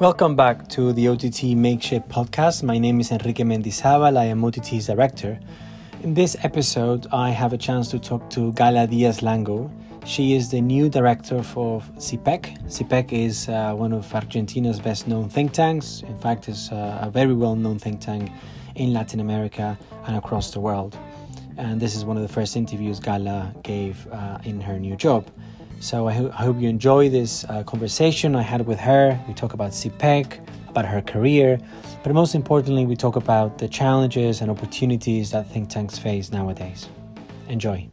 Welcome back to the OTT Makeshift podcast. My name is Enrique Mendizabal. I am OTT's director. In this episode, I have a chance to talk to Gala Diaz Langou. She is the new director for CIPPEC. CIPPEC is uh, one of Argentina's best known think tanks. In fact, it's uh, a very well known think tank in Latin America and across the world. And this is one of the first interviews Gala gave uh, in her new job. So I, ho- I hope you enjoy this uh, conversation I had with her. We talk about CIPPEC, about her career, but most importantly, we talk about the challenges and opportunities that think tanks face nowadays. Enjoy.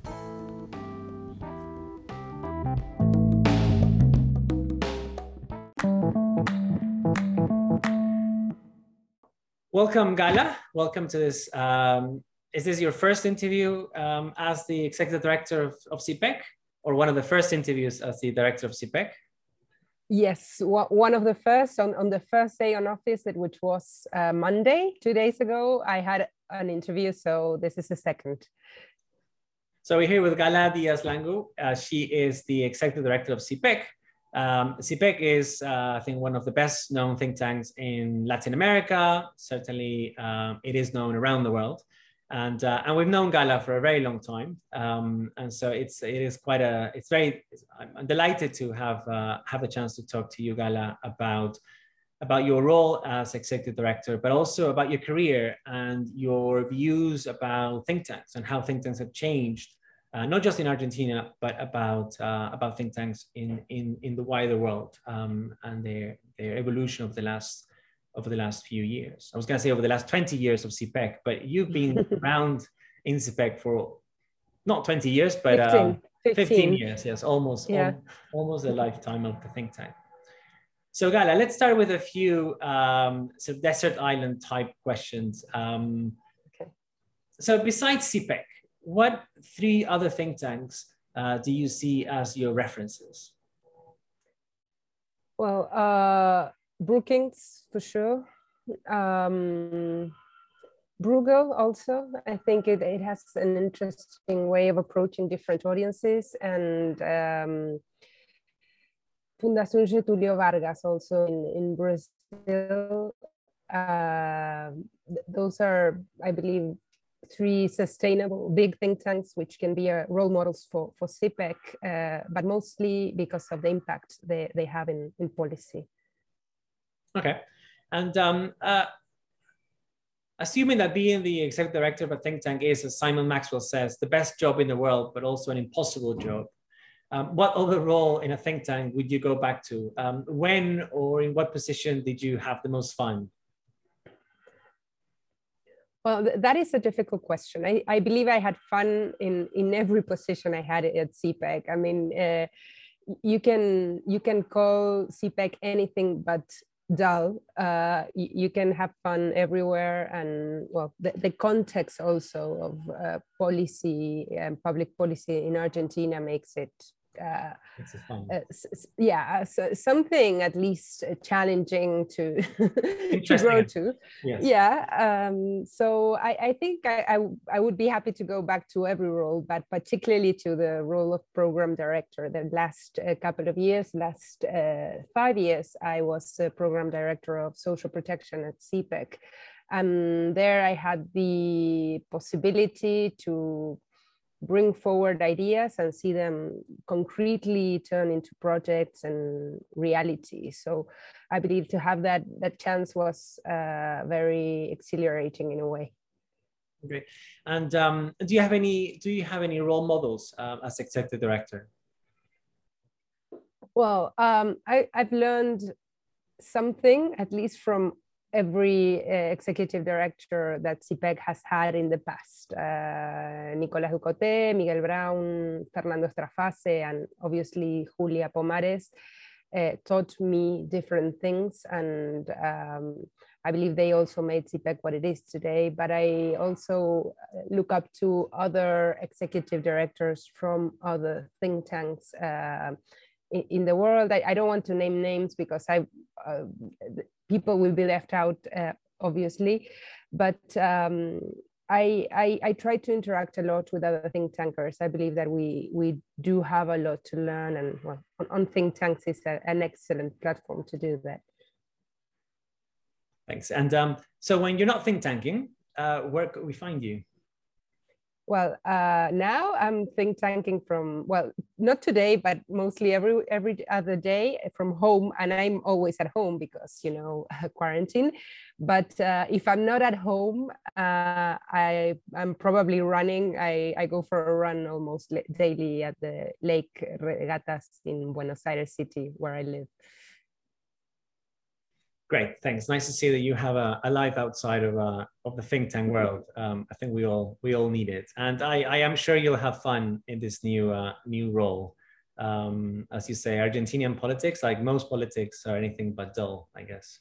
Welcome, Gala. Welcome to this. Um, is this your first interview um, as the executive director of, of CIPPEC? Or one of the first interviews as the director of CIPPEC? Yes, one of the first on, on the first day on office, which was uh, Monday, two days ago, I had an interview. So this is the second. So we're here with Gala Diaz Langou. Uh, she is the executive director of CIPPEC. Um, CIPPEC is, uh, I think, one of the best known think tanks in Latin America. Certainly, um, it is known around the world and uh, and we've known Gala for a very long time, um, and so it's it is quite a it's very I'm delighted to have uh, have a chance to talk to you, Gala, about about your role as executive director, but also about your career and your views about think tanks and how think tanks have changed, uh, not just in Argentina, but about uh, about think tanks in in in the wider world um, and their their evolution of the last over the last few years. I was going to say over the last 20 years of CIPPEC, but you've been around in CIPPEC for not 20 years, but 15, uh, 15. 15 years. Yes, almost, yeah. almost a lifetime of the think tank. So Gala, let's start with a few um, desert island type questions. Um, okay. So besides CIPPEC, what three other think tanks uh, do you see as your references? Well, uh, Brookings for sure. Um, Bruegel also, I think it, it has an interesting way of approaching different audiences and um, Fundación Getulio Vargas also in, in Brazil. Uh, those are, I believe, three sustainable big think tanks which can be uh, role models for, for CIPPEC, uh, but mostly because of the impact they, they have in, in policy. Okay. And um, uh, assuming that being the executive director of a think tank is, as Simon Maxwell says, the best job in the world, but also an impossible job, um, what other role in a think tank would you go back to? Um, when or in what position did you have the most fun? Well, that is a difficult question. I, I believe I had fun in, in every position I had at CIPPEC. I mean, uh, you can you can call CIPPEC anything but dull uh, you, can have fun everywhere and well the, the context also of uh, policy and public policy in argentina makes it uh, uh yeah, so something at least uh, challenging to, to grow to. Yes. Yeah. Um, so I, I think I, I, I, would be happy to go back to every role, but particularly to the role of program director. The last uh, couple of years, last uh, five years, I was the program director of social protection at CIPPEC. And there I had the possibility to bring forward ideas and see them concretely turn into projects and reality. So I believe to have that that chance was uh, very exhilarating in a way. Great. And um, do you have any do you have any role models uh, as executive director? Well, um, I, I've learned something at least from every uh, executive director that CIPPEC has had in the past. Uh, Nicolas Ducote, Miguel Braun, Fernando Straface, and obviously Julia Pomares uh, taught me different things. And um, I believe they also made CIPPEC what it is today. But I also look up to other executive directors from other think tanks uh, in the world. I, I, don't want to name names because I uh, people will be left out, uh, obviously. But um, I, I, I, try to interact a lot with other think tankers. I believe that we we do have a lot to learn, and well, on, on think tanks is a, an excellent platform to do that. Thanks. And um, so when you're not think tanking, uh, where could we find you? Well, uh, now I'm think tanking from well, not today, but mostly every every other day from home, and I'm always at home because you know quarantine. But uh, if I'm not at home, uh, I I'm probably running. I I go for a run almost daily at the Lake Regatas in Buenos Aires city where I live. Great, thanks. Nice to see that you have a, a life outside of uh, of the think tank world. Um, I think we all we all need it, and I, I am sure you'll have fun in this new uh, new role. Um, as you say, Argentinian politics, like most politics, are anything but dull, I guess.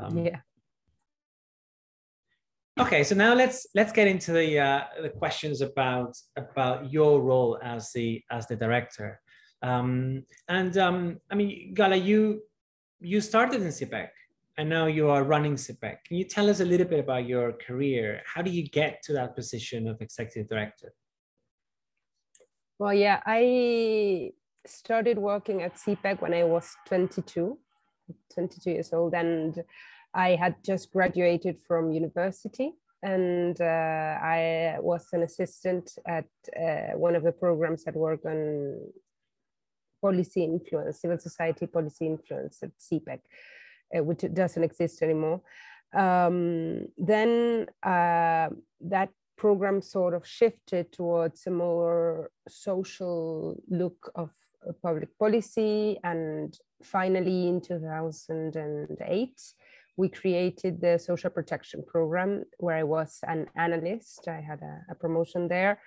Um, yeah. Okay, so now let's let's get into the uh, the questions about about your role as the as the director. Um, and um, I mean, Gala, you you started in CIPPEC and now you are running CIPPEC. Can you tell us a little bit about your career? How do you get to that position of executive director? Well, yeah, I started working at CIPPEC when I was 22, 22 years old, and I had just graduated from university. And uh, I was an assistant at uh, one of the programs that work on policy influence, civil society policy influence at CIPPEC uh, which doesn't exist anymore. Um, then uh, that program sort of shifted towards a more social look of uh, public policy. And finally, in 2008, we created the social protection program where I was an analyst. I had a, a promotion there.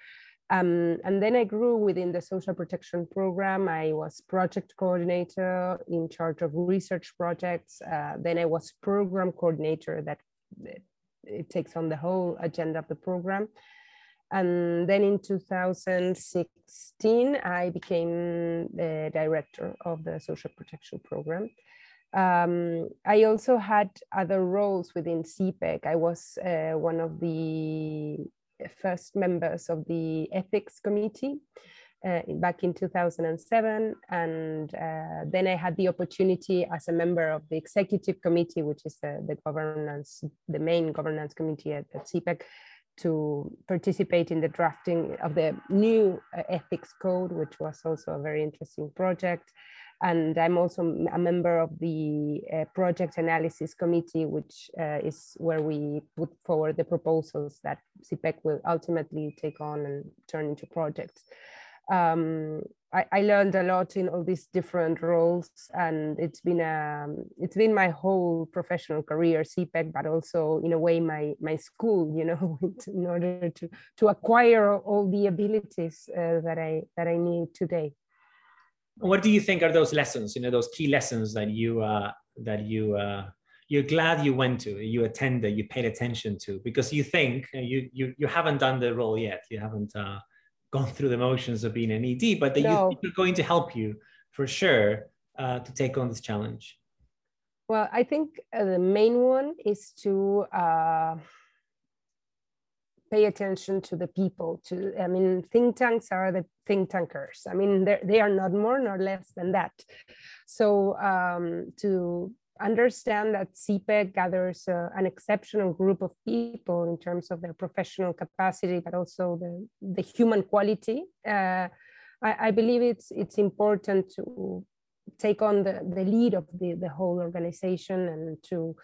Um, and then I grew within the social protection program. I was project coordinator in charge of research projects. Uh, then I was program coordinator that it takes on the whole agenda of the program. And then in 2016, I became the director of the social protection program. Um, I also had other roles within CIPPEC. I was uh, one of the first members of the ethics committee uh, back in 2007. And uh, then I had the opportunity as a member of the executive committee, which is the, the governance, the main governance committee at, at CIPPEC, to participate in the drafting of the new uh, ethics code, which was also a very interesting project. And I'm also a member of the uh, project analysis committee, which uh, is where we put forward the proposals that CIPPEC will ultimately take on and turn into projects. Um, I, I, learned a lot in all these different roles, and it's been a um, it's been my whole professional career, CIPPEC, but also in a way my my school, you know, in order to to acquire all the abilities uh, that I that I need today what do you think are those lessons you know those key lessons that you uh, that you uh, you're glad you went to you attended you paid attention to? Because you think uh, you you, you haven't done the role yet. You haven't uh, gone through the motions of being an ed but that no. you are going to help you for sure uh, to take on this challenge. Well i think uh, the main one is to uh, pay attention to the people to i mean think tanks are the think tankers i mean they are not more nor less than that so um, to understand that CIPPEC gathers uh, an exceptional group of people in terms of their professional capacity, but also the, the human quality. Uh, I, I, believe it's it's important to take on the, the lead of the, the whole organization and to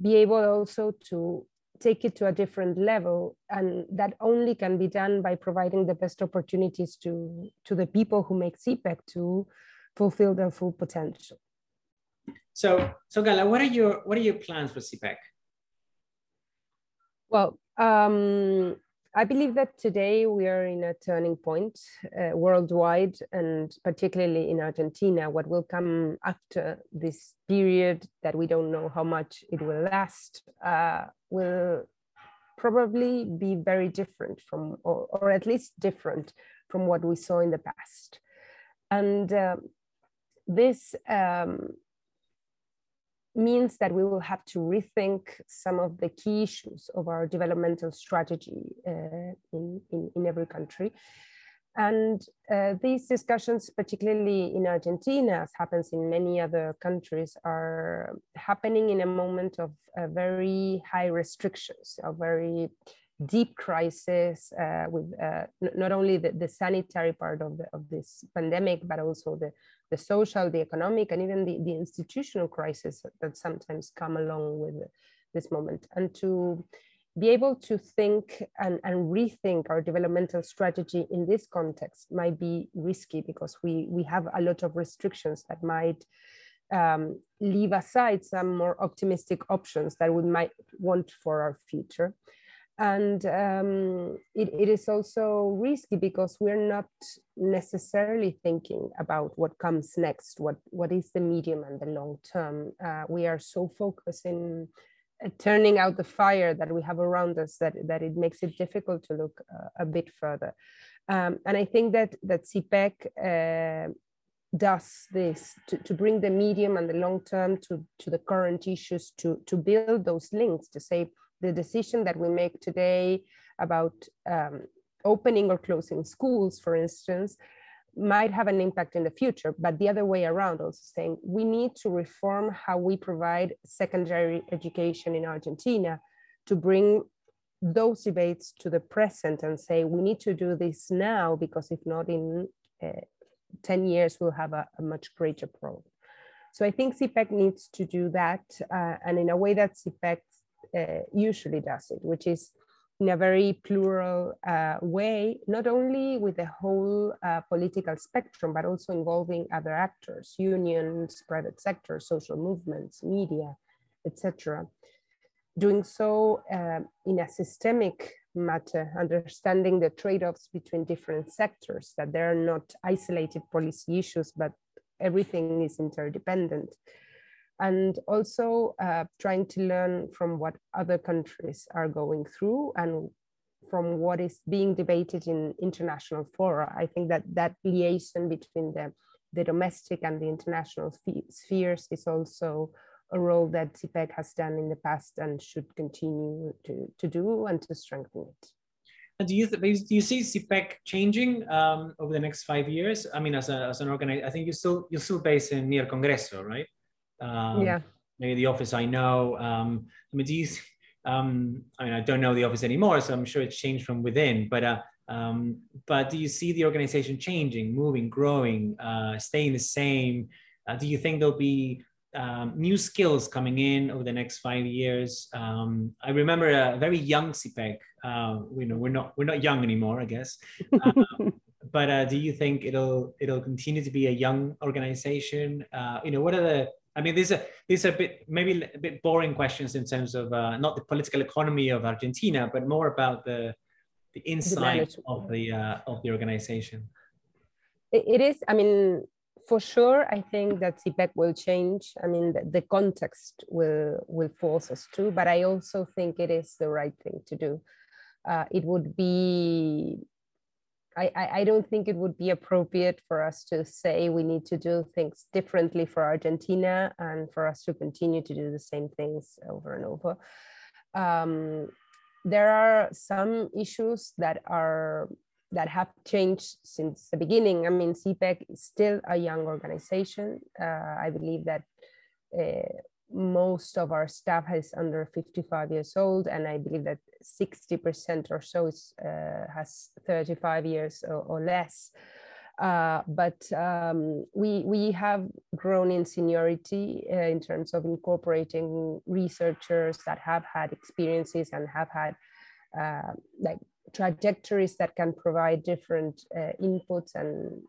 be able also to take it to a different level and that only can be done by providing the best opportunities to to the people who make CIPPEC to fulfill their full potential. So so Gala what are your what are your plans for CIPPEC? Well um, I believe that today we are in a turning point uh, worldwide and particularly in Argentina. What will come after this period that we don't know how much it will last uh, will probably be very different from, or, or, at least different from what we saw in the past. And uh, this um, means that we will have to rethink some of the key issues of our developmental strategy uh, in, in, in, every country. And uh, these discussions, particularly in Argentina, as happens in many other countries, are happening in a moment of uh, very high restrictions, a very deep crisis uh, with uh, not only the, the, sanitary part of, the, of this pandemic, but also the, the social, the economic, and even the, the institutional crisis that sometimes come along with this moment. And to be able to think and, and rethink our developmental strategy in this context might be risky because we, we have a lot of restrictions that might um, leave aside some more optimistic options that we might want for our future. And um, it, it is also risky because we're not necessarily thinking about what comes next, what, what is the medium and the long term. Uh, we are so focused in uh, turning out the fire that we have around us that, that it makes it difficult to look uh, a bit further. Um, and I think that, that CIPPEC uh, does this to, to bring the medium and the long term to, to the current issues, to, to build those links, to say the decision that we make today about um, opening or closing schools, for instance, might have an impact in the future, but the other way around, also saying we need to reform how we provide secondary education in Argentina to bring those debates to the present and say we need to do this now because if not in uh, 10 years we'll have a, a, much greater problem. So I think CIPPEC needs to do that uh, and in a way that CIPPEC uh, usually does it, which is in a very plural uh, way, not only with the whole uh, political spectrum, but also involving other actors, unions, private sector, social movements, media, etc. Doing so uh, in a systemic matter, understanding the trade-offs between different sectors, that they are not isolated policy issues, but everything is interdependent and also uh, trying to learn from what other countries are going through and from what is being debated in international fora. I think that that liaison between the, the domestic and the international spheres is also a role that CIPPEC has done in the past and should continue to, to do and to strengthen it. And do you do you see CIPPEC changing um, over the next five years? I mean, as, a, as an organizer, I think you still you're still based in near Congreso, right? Um, yeah. Maybe the office I know. Um, I mean, do you? Um, I mean, I don't know the office anymore, so I'm sure it's changed from within. But uh, um, but do you see the organization changing, moving, growing, uh, staying the same? Uh, do you think there'll be um, new skills coming in over the next five years? Um, I remember a very young CIPPEC. Uh, you know, we're not we're not young anymore, I guess. Uh, but uh, do you think it'll it'll continue to be a young organization? Uh, you know, what are the I mean, these are these are a bit maybe a bit boring questions in terms of uh, not the political economy of Argentina, but more about the the inside the of the uh, of the organization. It is. I mean, for sure, I think that CIPPEC will change. I mean, the, the context will will force us to, but I also think it is the right thing to do. Uh, it would be I, I, don't think it would be appropriate for us to say we need to do things differently for Argentina and for us to continue to do the same things over and over. Um, there are some issues that are that have changed since the beginning. I mean, CIPPEC is still a young organization. Uh, I believe that uh, most of our staff is under 55 years old, and I believe that 60% or so is, uh, has 35 years or, or less. Uh, but um, we, we have grown in seniority uh, in terms of incorporating researchers that have had experiences and have had uh, like trajectories that can provide different uh, inputs and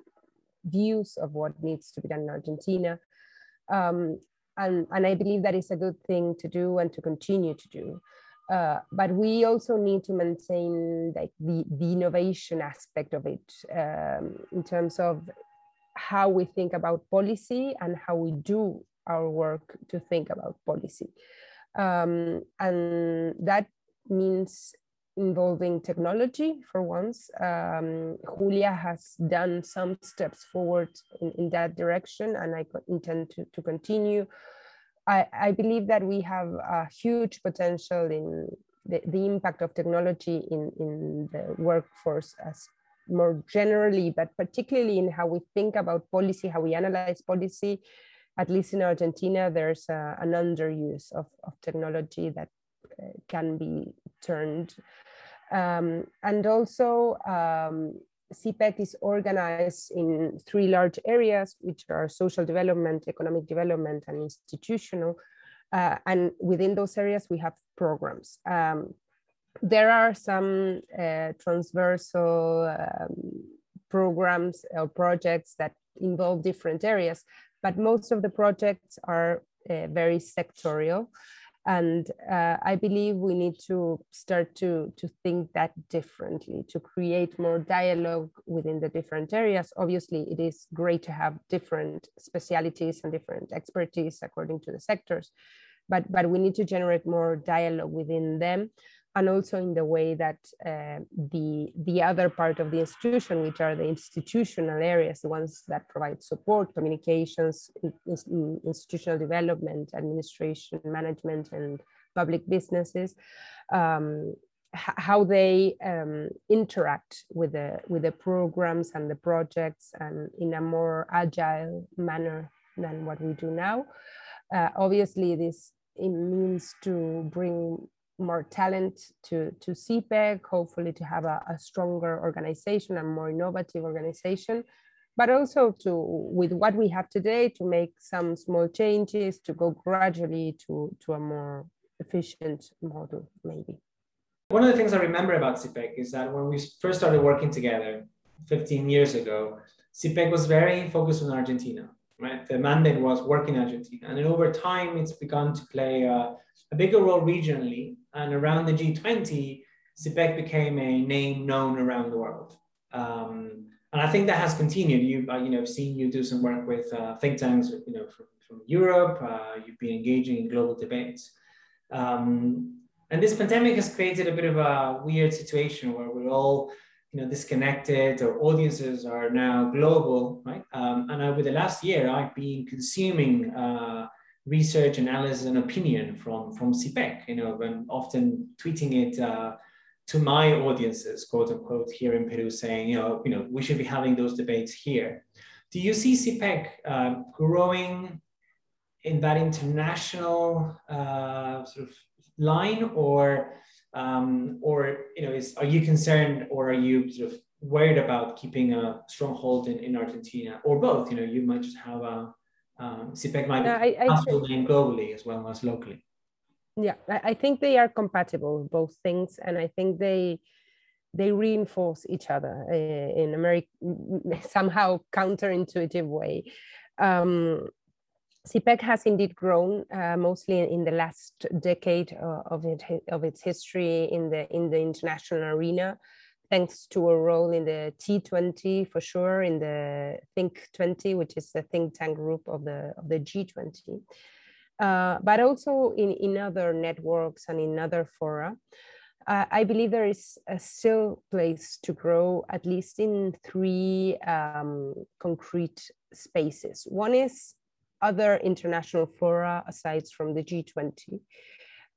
views of what needs to be done in Argentina. Um, and, and I believe that is a good thing to do and to continue to do. Uh, but we also need to maintain like the, the innovation aspect of it um, in terms of how we think about policy and how we do our work to think about policy. Um, and that means involving technology for once. Um, Julia has done some steps forward in, in that direction, and I intend to, to continue. I, I believe that we have a huge potential in the, the impact of technology in, in the workforce as more generally, but particularly in how we think about policy, how we analyze policy, at least in Argentina, there's a, an underuse of, of technology that uh, can be turned. Um, and also, um, CIPPEC is organized in three large areas, which are social development, economic development, and institutional. Uh, and within those areas, we have programs. Um, there are some uh, transversal um, programs or projects that involve different areas, but most of the projects are uh, very sectorial. And uh, I believe we need to start to, to think that differently, to create more dialogue within the different areas. Obviously, it is great to have different specialities and different expertise according to the sectors, but, but we need to generate more dialogue within them and also in the way that uh, the, the other part of the institution, which are the institutional areas, the ones that provide support, communications, institutional development, administration, management, and public businesses, um, how they um, interact with the, with the programs and the projects and in a more agile manner than what we do now. Uh, obviously, this it means to bring more talent to, to CIPPEC, hopefully to have a, a stronger organization and more innovative organization, but also to, with what we have today, to make some small changes, to go gradually to, to a more efficient model, maybe. One of the things I remember about CIPPEC is that when we first started working together 15 years ago, CIPPEC was very focused on Argentina, right? The mandate was work in Argentina. And then over time, it's begun to play a, a bigger role regionally and around the G20, CIPPEC became a name known around the world. Um, and I think that has continued. You've uh, you know seen you do some work with uh, think tanks, you know, from, from Europe. Uh, you've been engaging in global debates, um, and this pandemic has created a bit of a weird situation where we're all you know disconnected. Our audiences are now global, right? Um, and over the last year, I've been consuming uh, research, analysis, and opinion from from CIPPEC. You know, and often tweeting it uh, to my audiences, quote unquote, here in Peru, saying, you know, you know, we should be having those debates here. Do you see CIPPEC uh, growing in that international uh, sort of line, or um, or you know, is are you concerned, or are you sort of worried about keeping a stronghold in, in Argentina, or both? You know, you might just have a um, CIPPEC might yeah, be name globally as well as locally. Yeah, I think they are compatible, both things, and I think they they reinforce each other uh, in a very somehow counterintuitive way. Um, CIPPEC has indeed grown, uh, mostly in the last decade uh, of, it, of its history in the in the international arena thanks to a role in the T20 for sure, in the Think 20, which is the think tank group of the, of the G20, uh, but also in, in other networks and in other fora. Uh, I believe there is a still place to grow, at least in three um, concrete spaces. One is other international fora aside from the G20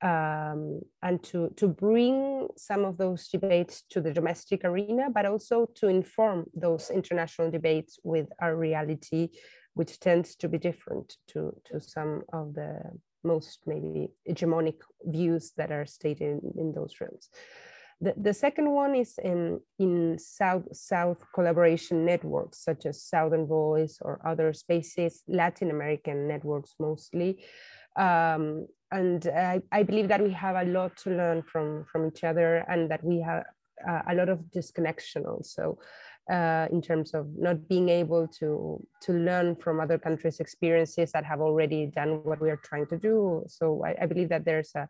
um, and to, to bring some of those debates to the domestic arena, but also to inform those international debates with our reality, which tends to be different to, to some of the most maybe hegemonic views that are stated in, in those realms. The, the second one is in, in South-South collaboration networks, such as Southern Voice or other spaces, Latin American networks mostly, um, and I, I, believe that we have a lot to learn from from each other and that we have uh, a lot of disconnection also uh, in terms of not being able to to learn from other countries experiences that have already done what we are trying to do. So i, I believe that there's a,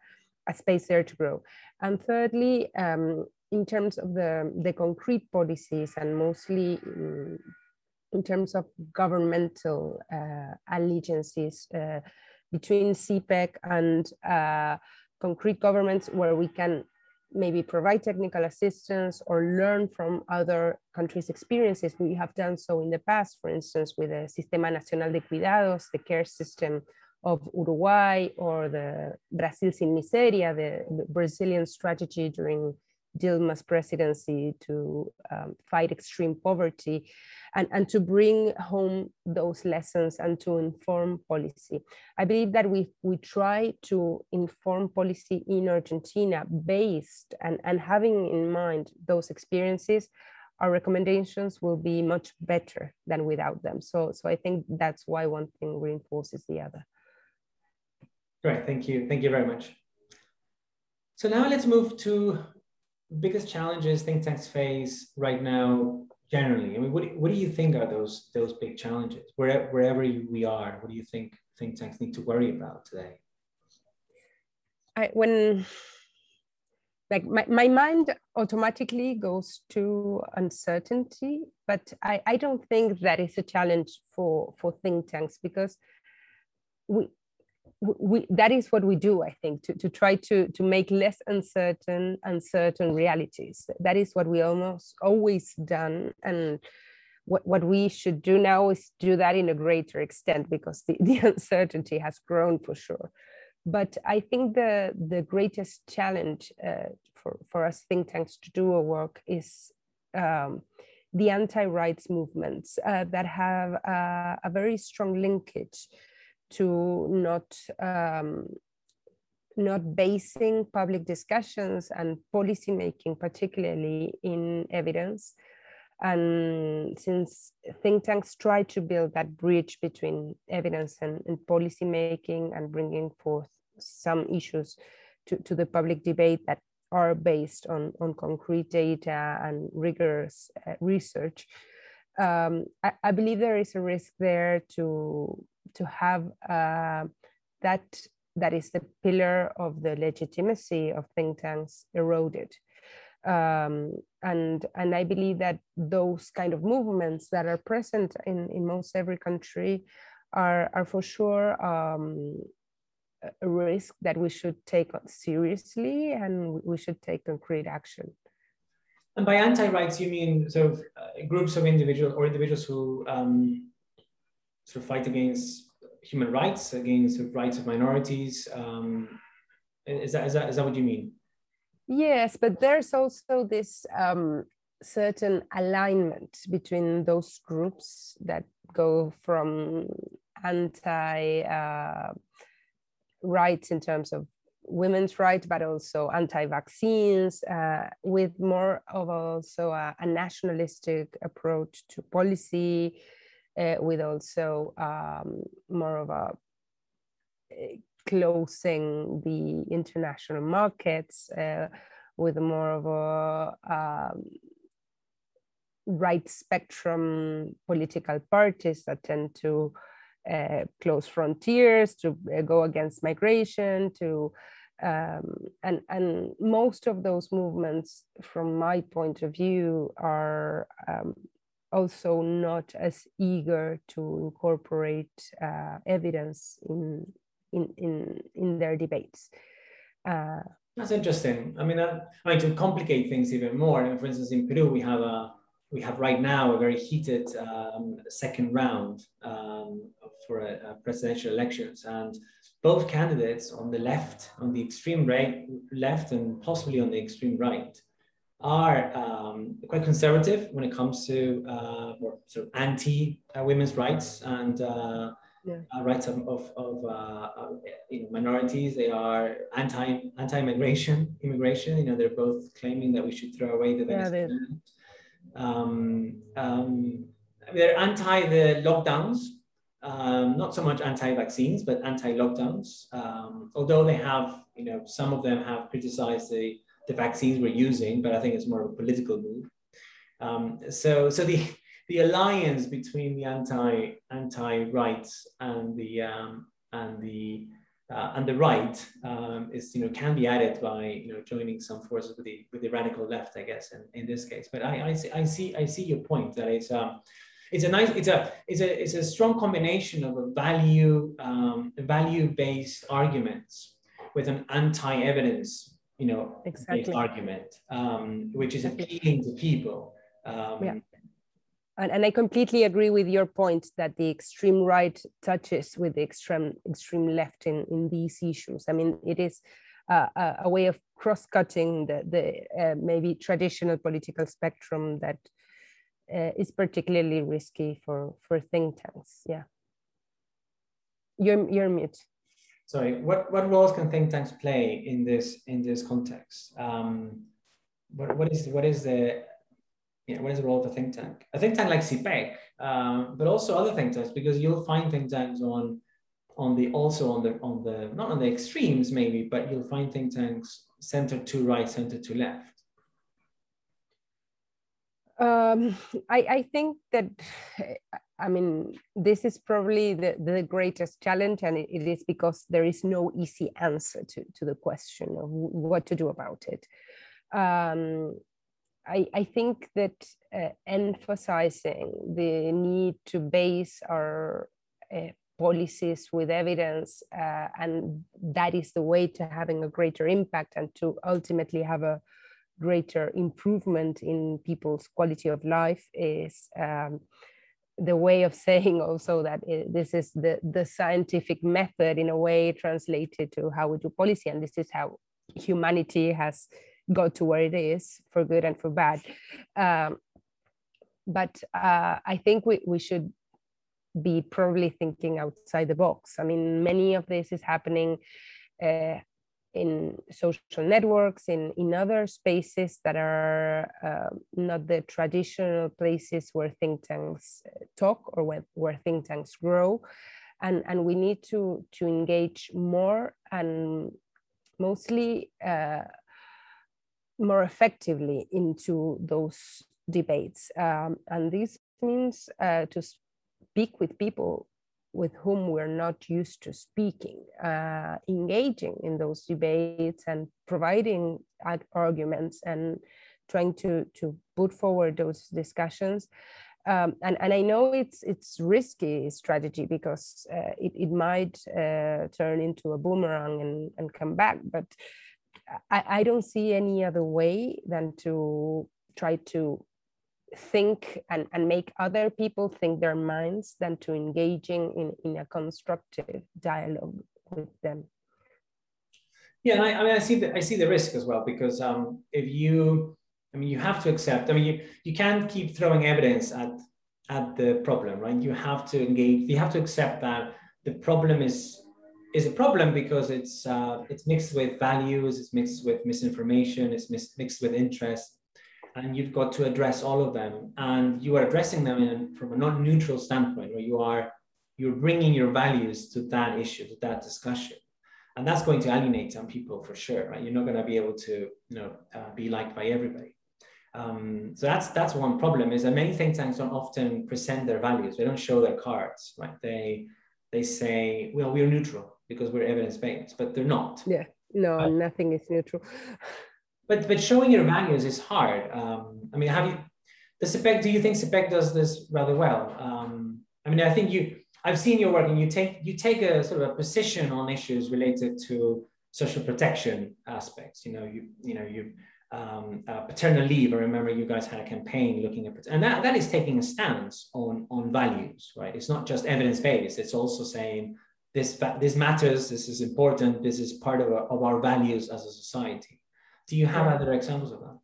a, space there to grow. And thirdly um, in terms of the the concrete policies and mostly in, in terms of governmental uh, allegiances uh, between CIPPEC and uh, concrete governments where we can maybe provide technical assistance or learn from other countries' experiences. We have done so in the past, for instance, with the Sistema Nacional de Cuidados, the care system of Uruguay, or the Brasil Sin Miseria, the, the Brazilian strategy during Dilma's presidency to um, fight extreme poverty and, and to bring home those lessons and to inform policy. I believe that we, we try to inform policy in Argentina based and, and having in mind those experiences, our recommendations will be much better than without them. So, so I think that's why one thing reinforces the other. Great, thank you. Thank you very much. So now let's move to biggest challenges think tanks face right now generally? I mean, what, what do you think are those those big challenges? Wherever, wherever we are, what do you think think tanks need to worry about today? I, when like my, my mind automatically goes to uncertainty, but I, I don't think that is a challenge for, for think tanks because we, we, that is what we do, I think, to, to try to, to make less uncertain, uncertain realities. That is what we almost always done. And what, what we should do now is do that in a greater extent because the, the uncertainty has grown for sure. But I think the, the greatest challenge uh, for, for us think tanks to do our work is um, the anti-rights movements uh, that have uh, a very strong linkage to not um, not basing public discussions and policy making, particularly in evidence. And since think tanks try to build that bridge between evidence and, and policy making and bringing forth some issues to, to the public debate that are based on, on concrete data and rigorous uh, research, um, I, I, believe there is a risk there to to have uh, that that is the pillar of the legitimacy of think tanks eroded. Um, and and I believe that those kind of movements that are present in, in most every country are, are for sure um, a risk that we should take seriously and we should take concrete action. And by anti-rights, you mean sort of uh, groups of individuals or individuals who um, sort of fight against human rights, against the rights of minorities. Um, is, that, is, that, is that what you mean? Yes, but there's also this um, certain alignment between those groups that go from anti uh, rights in terms of women's rights, but also anti-vaccines, uh, with more of also a, a nationalistic approach to policy, uh, with also um, more of a uh, closing the international markets uh, with more of a um, right spectrum political parties that tend to uh, close frontiers, to uh, go against migration, to um, and and most of those movements, from my point of view, are um, also not as eager to incorporate uh, evidence in, in, in, in their debates. Uh, That's interesting. I mean, uh, I mean, to complicate things even more, for instance, in Peru, we have a we have right now a very heated um, second round um, for a, a presidential elections, and both candidates on the left, on the extreme right, left, and possibly on the extreme right, are um, quite conservative when it comes to uh, or sort of anti uh, women's rights and uh, yeah. Uh, rights of, of, of uh, you know, minorities. They are anti anti immigration immigration. You know they're both claiming that we should throw away the yeah, um, um, they're anti the lockdowns. Um, not so much anti-vaccines, but anti-lockdowns. Um, although they have, you know, some of them have criticized the the vaccines we're using, but I think it's more of a political move. Um, so, so the the alliance between the anti anti rights and the um, and the uh, and the right um, is you know can be added by you know joining some forces with the with the radical left, I guess, in, in this case. But I, I see I see I see your point that it's um it's a nice it's a it's a it's a strong combination of a value um, value based arguments with an anti evidence you know, exactly. argument, um, which is appealing to people. Um, yeah. And, and I completely agree with your point that the extreme right touches with the extreme extreme left in, in these issues. I mean, it is uh, a, a way of cross-cutting the, the uh, maybe traditional political spectrum that uh, is particularly risky for, for think tanks. Yeah. You're, you're mute. Sorry, what, what roles can think tanks play in this in this context? Um, what, what is what is the you know, what is the role of a think tank? A think tank like CIPPEC, um, but also other think tanks, because you'll find think tanks on on the also on the on the not on the extremes maybe, but you'll find think tanks center to right, center to left. Um, I, I think that I mean this is probably the, the greatest challenge, and it, it is because there is no easy answer to, to the question of what to do about it. Um, I, I think that uh, emphasizing the need to base our uh, policies with evidence, uh, and that is the way to having a greater impact and to ultimately have a greater improvement in people's quality of life is um, the way of saying also that it, this is the, the scientific method in a way translated to how we do policy and this is how humanity has got to where it is for good and for bad. Um, but uh, I think we, we should be probably thinking outside the box. I mean, many of this is happening uh, in social networks, in, in other spaces that are uh, not the traditional places where think tanks talk or where, where think tanks grow. And, and we need to, to engage more and mostly uh, more effectively into those debates. Um, and this means uh, to speak with people with whom we're not used to speaking, uh, engaging in those debates and providing arguments and trying to, to put forward those discussions. Um, and, and I know it's it's risky strategy because uh, it, it might uh, turn into a boomerang and, and come back, but I, I don't see any other way than to try to think and, and make other people think their minds than to engaging in, in a constructive dialogue with them. Yeah, and I, I mean, I see the I see the risk as well because um, if you, I mean, you have to accept. I mean, you you can't keep throwing evidence at at the problem, right? You have to engage. You have to accept that the problem is is a problem because it's uh, it's mixed with values, it's mixed with misinformation, it's mixed with interest, and you've got to address all of them. And you are addressing them in, from a non-neutral standpoint, where you are you're bringing your values to that issue, to that discussion, and that's going to alienate some people for sure. Right? You're not going to be able to you know uh, be liked by everybody. Um, so that's that's one problem. Is that many think tanks don't often present their values. They don't show their cards. Right? They they say, well, we're neutral because we're evidence based, but they're not. Yeah, no, but, nothing is neutral. But but showing your values is hard. Um, I mean, have you the CIPPEC? Do you think CIPPEC does this rather well? Um, I mean, I think you. I've seen your work, and you take you take a sort of a position on issues related to social protection aspects. You know, you you know you um, uh, paternal leave. I remember you guys had a campaign looking at, and that, that is taking a stance on, on values, right? It's not just evidence based. It's also saying this this matters this is important this is part of of our values as a society do you have other examples of that?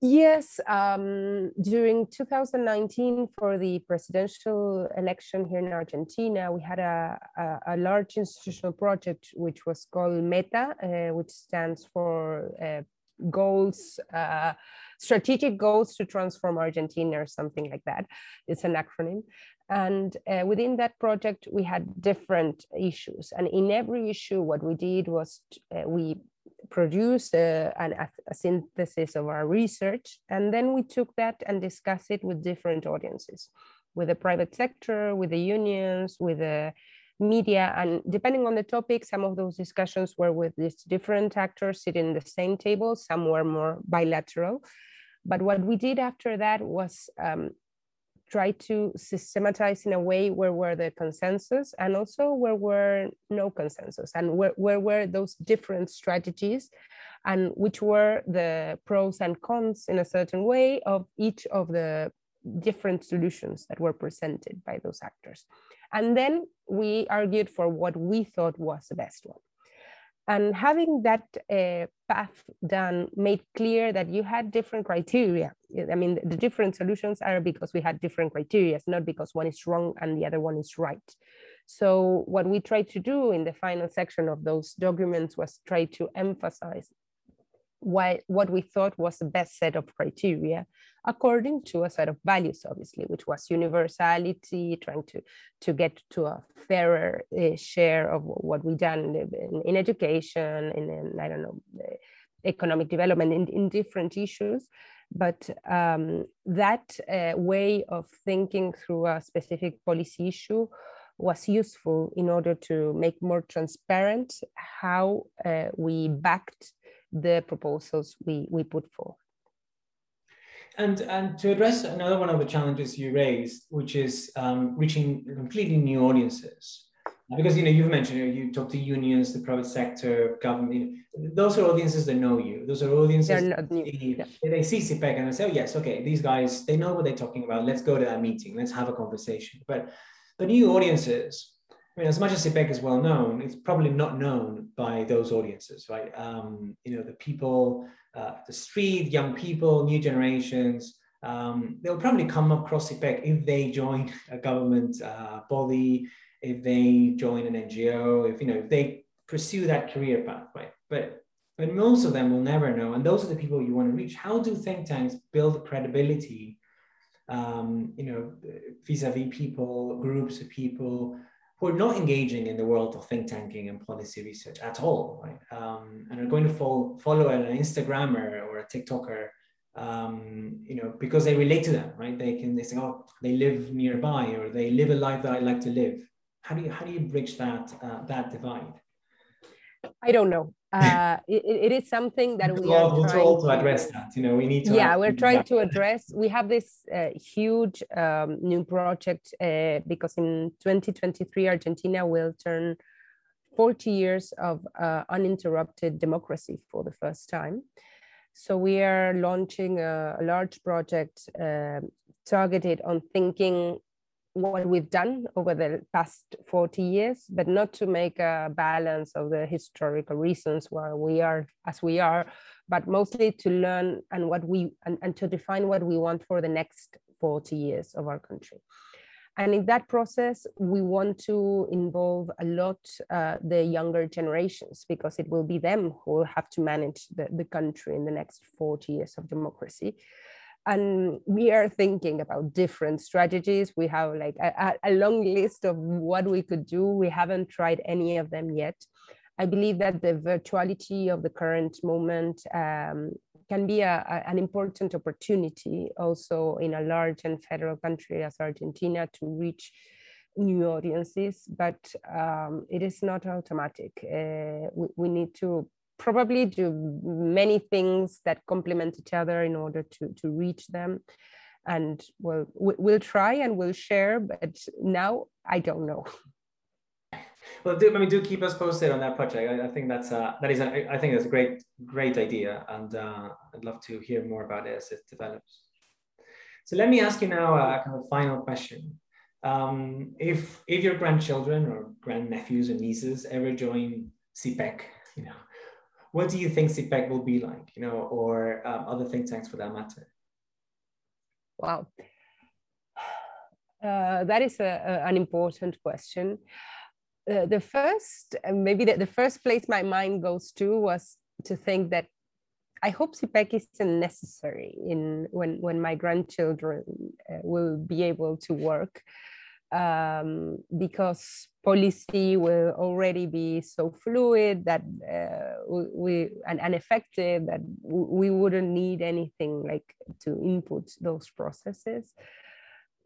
Yes um, during 2019 for the presidential election here in argentina we had a, a, a large institutional project which was called meta uh, which stands for uh, goals uh, strategic goals to transform argentina or something like that. It's an acronym. And uh, within that project, we had different issues. And in every issue, what we did was uh, we produced uh, an, a synthesis of our research. And then we took that and discussed it with different audiences, with the private sector, with the unions, with the media. And depending on the topic, some of those discussions were with these different actors sitting in the same table, some were more bilateral. But what we did after that was um, try to systematize in a way where were the consensus and also where were no consensus and where, where were those different strategies and which were the pros and cons in a certain way of each of the different solutions that were presented by those actors. And then we argued for what we thought was the best one. And having that uh, path done made clear that you had different criteria. I mean, the different solutions are because we had different criteria, not because one is wrong and the other one is right. So what we tried to do in the final section of those documents was try to emphasize why, what we thought was the best set of criteria according to a set of values, obviously, which was universality, trying to, to get to a fairer uh, share of what we done in, in education, in, in, I don't know, economic development, in, in different issues. But um, that uh, way of thinking through a specific policy issue was useful in order to make more transparent how uh, we backed the proposals we, we put forward. And, and to address another one of the challenges you raised, which is um, reaching completely new audiences. Because you know you've mentioned you, know, you talk to unions, the private sector, government. Those are audiences that know you. Those are audiences new. Yeah. they see CIPPEC and they say, oh, yes, okay, these guys they know what they're talking about. Let's go to that meeting. Let's have a conversation. But the new audiences, Mean, as much as CIPPEC is well known, it's probably not known by those audiences, right? Um, you know, the people, uh, the street, young people, new generations, um, they'll probably come across CIPPEC if they join a government uh, body, if they join an NGO, if you know, if they pursue that career path, right? But but most of them will never know, and those are the people you want to reach. How do think tanks build credibility? Um, you know, vis-a-vis people, groups of people who are not engaging in the world of think tanking and policy research at all, right? Um, and are going to follow, follow an Instagrammer or a TikToker, um, you know, because they relate to them, right? They can they say, oh, they live nearby or they live a life that I like to live. How do you how do you bridge that uh, that divide? I don't know. Uh, it, it is something that we are trying to address that. You know, we need to. Yeah, we're trying to address. We have this uh, huge um, new project uh, because in 2023 Argentina will turn 40 years of uh, uninterrupted democracy for the first time. So we are launching a, a large project uh, targeted on thinking what we've done over the past 40 years, but not to make a balance of the historical reasons why we are as we are, but mostly to learn and what we and, and to define what we want for the next 40 years of our country. And in that process, we want to involve a lot uh, the younger generations because it will be them who will have to manage the, the country in the next 40 years of democracy and we are thinking about different strategies. We have like a, a, long list of what we could do. We haven't tried any of them yet. I believe that the virtuality of the current moment um, can be a, a, an important opportunity also in a large and federal country as argentina to reach new audiences. But um, it is not automatic. Uh, we, we need to probably do many things that complement each other in order to, to reach them. And we'll, we'll try and we'll share, but now I don't know. Well, do, I mean, do keep us posted on that project. I, I think that's uh, that is a, I think that's a great great idea, and uh, I'd love to hear more about it as it develops. So let me ask you now a kind of final question. Um, if if your grandchildren or grandnephews and nieces ever join CIPPEC, you know, what do you think CIPPEC will be like, you know, or um, other think tanks for that matter? Wow. Uh, that is a, a, an important question. Uh, the first, maybe the, the first place my mind goes to was to think that I hope CIPPEC isn't necessary in when, when my grandchildren uh, will be able to work um, because policy will already be so fluid that uh, we and, and effective that we wouldn't need anything like to input those processes.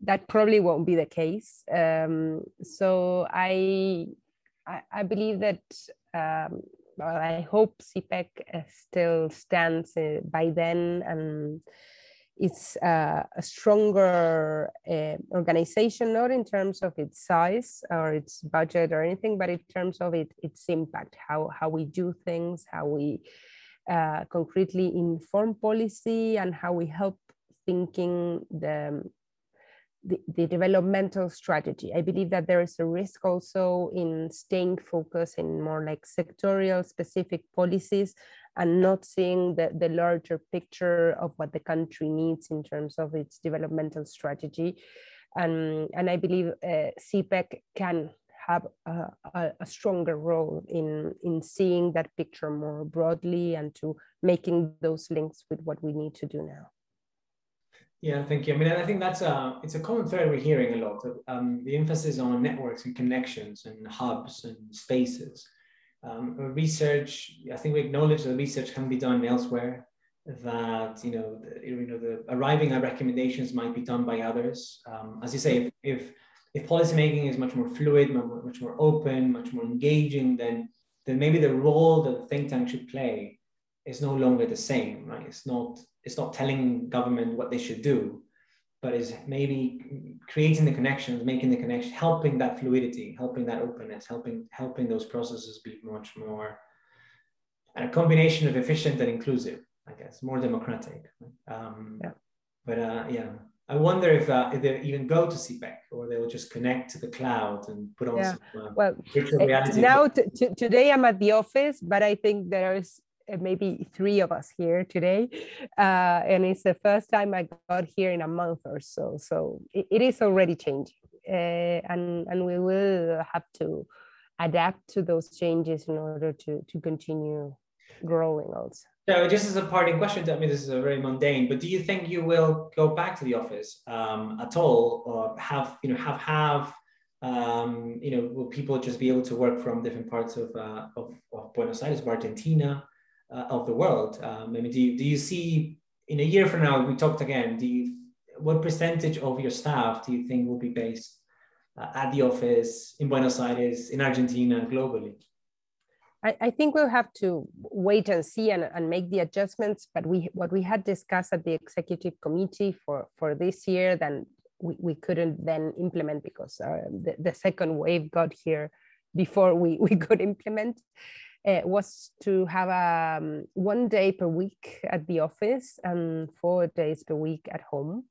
That probably won't be the case. Um, so I, I, I believe that um, well, I hope CIPPEC still stands uh, by then and it's uh, a stronger uh, organization, not in terms of its size or its budget or anything, but in terms of it, its impact, how, how we do things, how we uh, concretely inform policy, and how we help thinking the, the, the, developmental strategy. I believe that there is a risk also in staying focused in more like sectorial specific policies and not seeing the, the larger picture of what the country needs in terms of its developmental strategy. And, and I believe uh, CIPPEC can have a, a, a, stronger role in, in seeing that picture more broadly and to making those links with what we need to do now. Yeah, thank you. I mean, I think that's a it's a common thread we're hearing a lot. Um, the emphasis on networks and connections and hubs and spaces. Um, research, I think we acknowledge that research can be done elsewhere. That you know, the, you know, the arriving at recommendations might be done by others. Um, as you say, if, if if policymaking is much more fluid, much more open, much more engaging, then then maybe the role that the think tank should play is no longer the same, right? It's not it's not telling government what they should do, but is maybe creating the connections, making the connection, helping that fluidity, helping that openness, helping helping those processes be much more and a combination of efficient and inclusive, I guess, more democratic. Um, yeah. But uh, yeah, I wonder if, uh, if they even go to CIPPEC or they will just connect to the cloud and put on yeah. some uh, well, virtual eh, reality. Now, today I'm at the office, but I think there's uh, maybe three of us here today. Uh, and it's the first time I got here in a month or so. So it, it is already changing. Uh, and, and we will have to adapt to those changes in order to, to continue growing also. So just as a parting question, I mean, this is a very mundane, but do you think you will go back to the office um, at all or have, you know, have, have, um, you know, will people just be able to work from different parts of, uh, of, of Buenos Aires, Argentina, uh, of the world? Um, I mean, do you, do you see in a year from now, we talked again, do you, what percentage of your staff do you think will be based uh, at the office in Buenos Aires, in Argentina, globally? I, think we'll have to wait and see and, and make the adjustments. But we what we had discussed at the executive committee for, for this year, then we, we couldn't then implement because uh, the, the second wave got here before we, we could implement. Uh, was to have um, one day per week at the office and four days per week at home.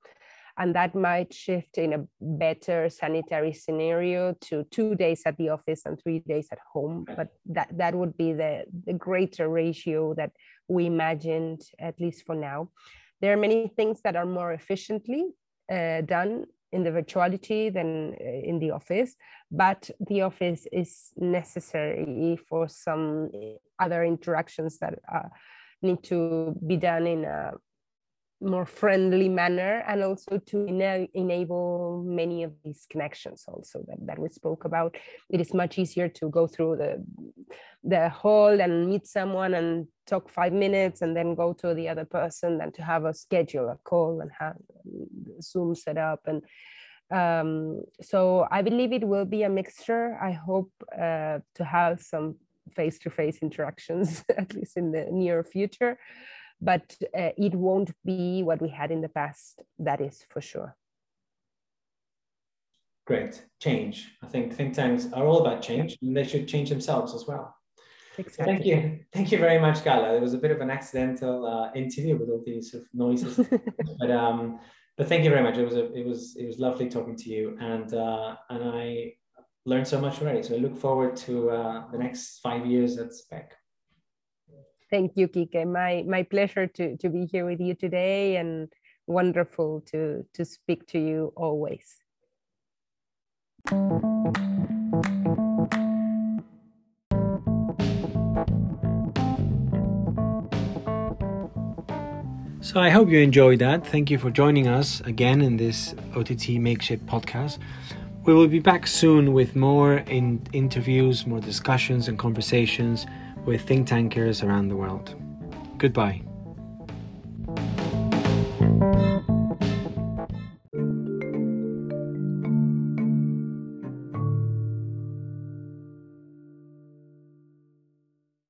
And that might shift in a better sanitary scenario to two days at the office and three days at home. But that that would be the the greater ratio that we imagined at least for now. There are many things that are more efficiently uh, done in the virtuality than uh, in the office but the office is necessary for some other interactions that uh, need to be done in a more friendly manner and also to ena enable many of these connections also that, that we spoke about. It is much easier to go through the the hall and meet someone and talk five minutes and then go to the other person than to have a schedule a call and have zoom set up and um, so i believe it will be a mixture. I hope uh, to have some face-to-face -face interactions at least in the near future but uh, it won't be what we had in the past. That is for sure. Great change. I think think tanks are all about change, and they should change themselves as well. Exactly. Thank you. Thank you very much, Gala. It was a bit of an accidental uh, interview with all these sort of noises, but um, but thank you very much. It was a, it was it was lovely talking to you, and uh, and I learned so much already. So I look forward to uh, the next five years at CIPPEC. Thank you, Kike. My, my pleasure to, to be here with you today and wonderful to, to speak to you always. So I hope you enjoyed that. Thank you for joining us again in this OTT Makeshift podcast. We will be back soon with more in interviews, more discussions and conversations with think tankers around the world. Goodbye.